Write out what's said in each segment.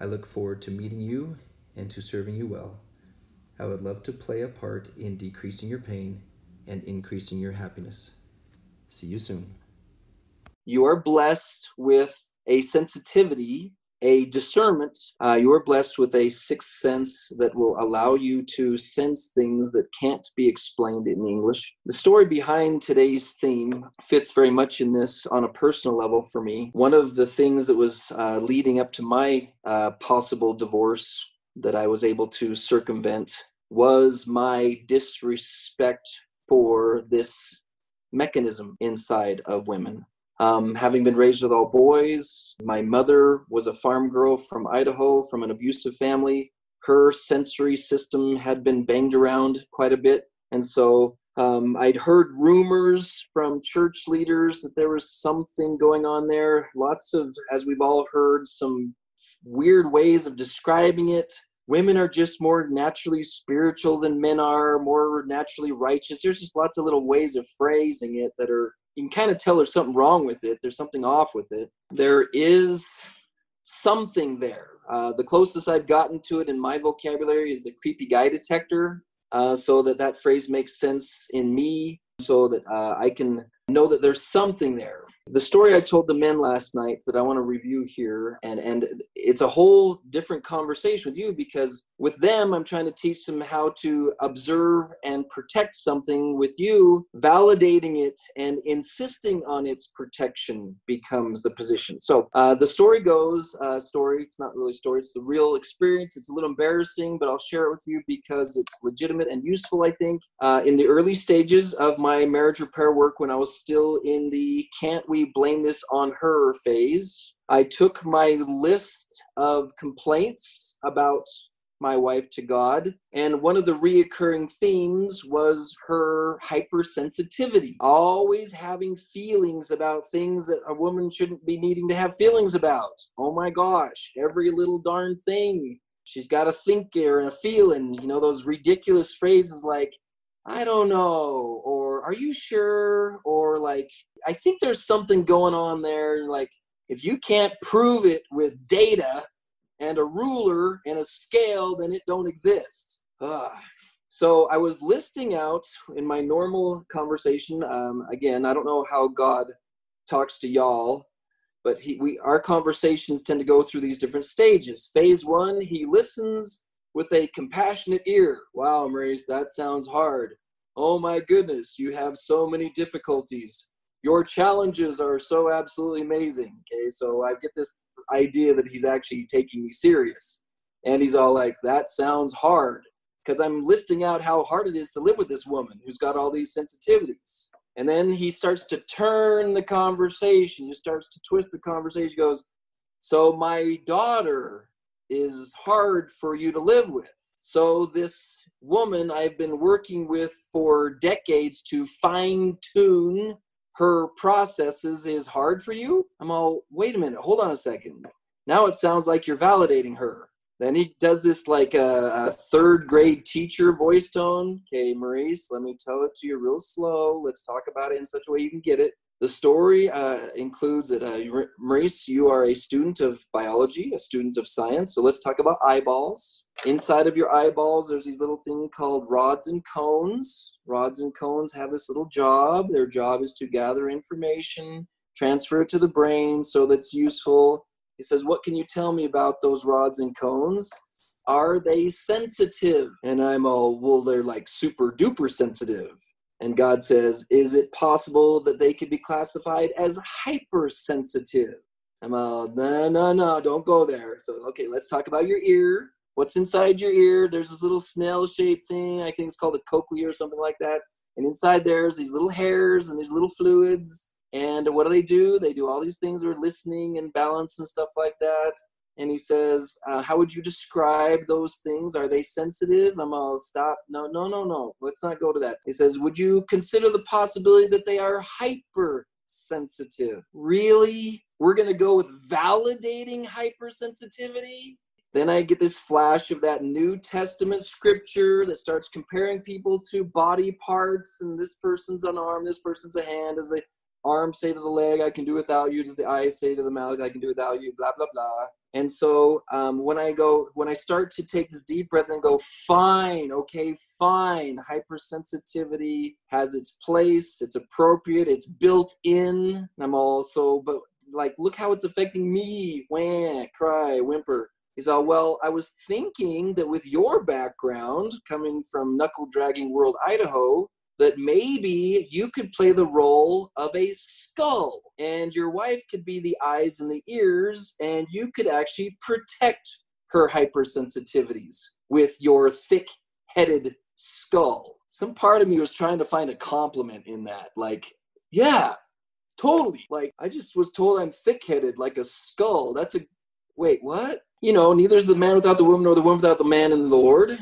I look forward to meeting you and to serving you well. I would love to play a part in decreasing your pain and increasing your happiness. See you soon. You are blessed with a sensitivity, a discernment. Uh, you are blessed with a sixth sense that will allow you to sense things that can't be explained in English. The story behind today's theme fits very much in this on a personal level for me. One of the things that was uh, leading up to my uh, possible divorce that I was able to circumvent was my disrespect for this mechanism inside of women. Um, having been raised with all boys, my mother was a farm girl from Idaho from an abusive family. Her sensory system had been banged around quite a bit. And so um, I'd heard rumors from church leaders that there was something going on there. Lots of, as we've all heard, some weird ways of describing it women are just more naturally spiritual than men are, more naturally righteous. There's just lots of little ways of phrasing it that are, you can kind of tell there's something wrong with it. There's something off with it. There is something there. Uh, the closest I've gotten to it in my vocabulary is the creepy guy detector, uh, so that that phrase makes sense in me, so that uh, I can know that there's something there the story I told the men last night that I want to review here, and and it's a whole different conversation with you because with them I'm trying to teach them how to observe and protect something. With you, validating it and insisting on its protection becomes the position. So uh, the story goes, uh, story. It's not really story. It's the real experience. It's a little embarrassing, but I'll share it with you because it's legitimate and useful. I think uh, in the early stages of my marriage repair work, when I was still in the can't we blame this on her phase. I took my list of complaints about my wife to God. And one of the reoccurring themes was her hypersensitivity, always having feelings about things that a woman shouldn't be needing to have feelings about. Oh my gosh, every little darn thing. She's got a thinker and a feeling, you know, those ridiculous phrases like, I don't know, or are you sure? Or like, I think there's something going on there. Like, if you can't prove it with data and a ruler and a scale, then it don't exist. Ugh. So I was listing out in my normal conversation. Um, again, I don't know how God talks to y'all, but he, we, our conversations tend to go through these different stages. Phase one, he listens with a compassionate ear. Wow, Maurice, that sounds hard. Oh my goodness, you have so many difficulties. Your challenges are so absolutely amazing. Okay, so I get this idea that he's actually taking me serious. And he's all like, that sounds hard. Because I'm listing out how hard it is to live with this woman who's got all these sensitivities. And then he starts to turn the conversation, he starts to twist the conversation, he goes, So my daughter is hard for you to live with. So, this woman I've been working with for decades to fine tune her processes is hard for you? I'm all, wait a minute, hold on a second. Now it sounds like you're validating her. Then he does this like a, a, third grade teacher voice tone. Okay, Maurice, let me tell it to you real slow. Let's talk about it in such a way you can get it. The story uh, includes that, uh, Maurice, you are a student of biology, a student of science. So let's talk about eyeballs. Inside of your eyeballs, there's these little thing called rods and cones. Rods and cones have this little job. Their job is to gather information, transfer it to the brain so that's useful. He says, What can you tell me about those rods and cones? are they sensitive? And I'm all, well, they're like super duper sensitive. And God says, is it possible that they could be classified as hypersensitive? I'm all, no, no, no, don't go there. So, okay, let's talk about your ear. What's inside your ear? There's this little snail shaped thing. I think it's called a cochlea or something like that. And inside there's these little hairs and these little fluids. And what do they do? They do all these things. They're listening and balance and stuff like that and he says, uh, "How would you describe those things? Are they sensitive?" I'm all stop. No, no, no, no. Let's not go to that. He says, "Would you consider the possibility that they are hypersensitive?" Really? We're gonna go with validating hypersensitivity? Then I get this flash of that New Testament scripture that starts comparing people to body parts, and this person's an arm, this person's a hand, as the arm say to the leg, I can do without you, does the eye say to the mouth, I can do without you, blah, blah, blah. And so um, when I go, when I start to take this deep breath and go, fine, okay, fine, hypersensitivity has its place, it's appropriate, it's built in. And I'm also, but like, look how it's affecting me. Wah, cry, whimper. He's all, well, I was thinking that with your background coming from knuckle dragging world Idaho, that maybe you could play the role of a skull and your wife could be the eyes and the ears and you could actually protect her hypersensitivities with your thick headed skull. Some part of me was trying to find a compliment in that. Like, yeah, totally. Like, I just was told I'm thick headed like a skull. That's a, wait, what? You know, neither is the man without the woman nor the woman without the man in the Lord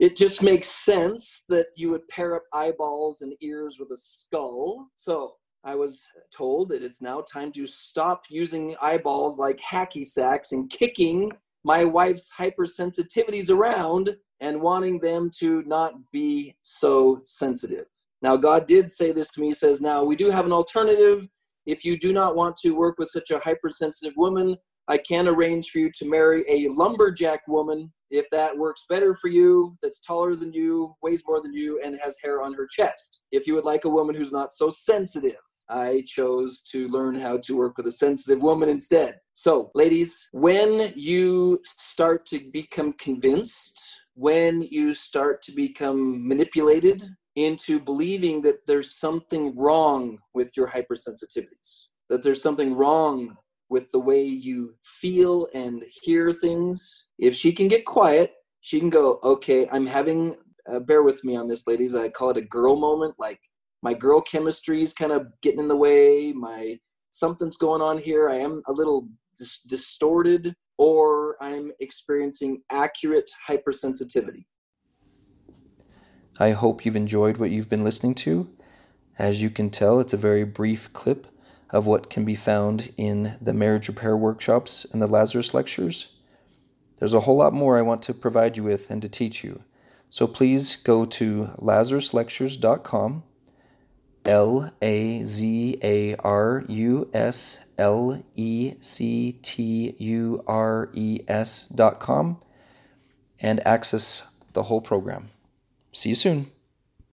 it just makes sense that you would pair up eyeballs and ears with a skull. So I was told that it's now time to stop using eyeballs like hacky sacks and kicking my wife's hypersensitivities around and wanting them to not be so sensitive. Now, God did say this to me. He says, Now, we do have an alternative. If you do not want to work with such a hypersensitive woman, I can arrange for you to marry a lumberjack woman if that works better for you, that's taller than you, weighs more than you, and has hair on her chest. If you would like a woman who's not so sensitive, I chose to learn how to work with a sensitive woman instead. So, ladies, when you start to become convinced, when you start to become manipulated into believing that there's something wrong with your hypersensitivities, that there's something wrong with the way you feel and hear things. If she can get quiet, she can go, okay, I'm having, uh, bear with me on this, ladies. I call it a girl moment. Like my girl chemistry is kind of getting in the way. My something's going on here. I am a little dis- distorted, or I'm experiencing accurate hypersensitivity. I hope you've enjoyed what you've been listening to. As you can tell, it's a very brief clip of what can be found in the marriage repair workshops and the Lazarus lectures. There's a whole lot more I want to provide you with and to teach you. So please go to lazaruslectures.com, L A Z A R U S L E C T U R E S.com, and access the whole program. See you soon.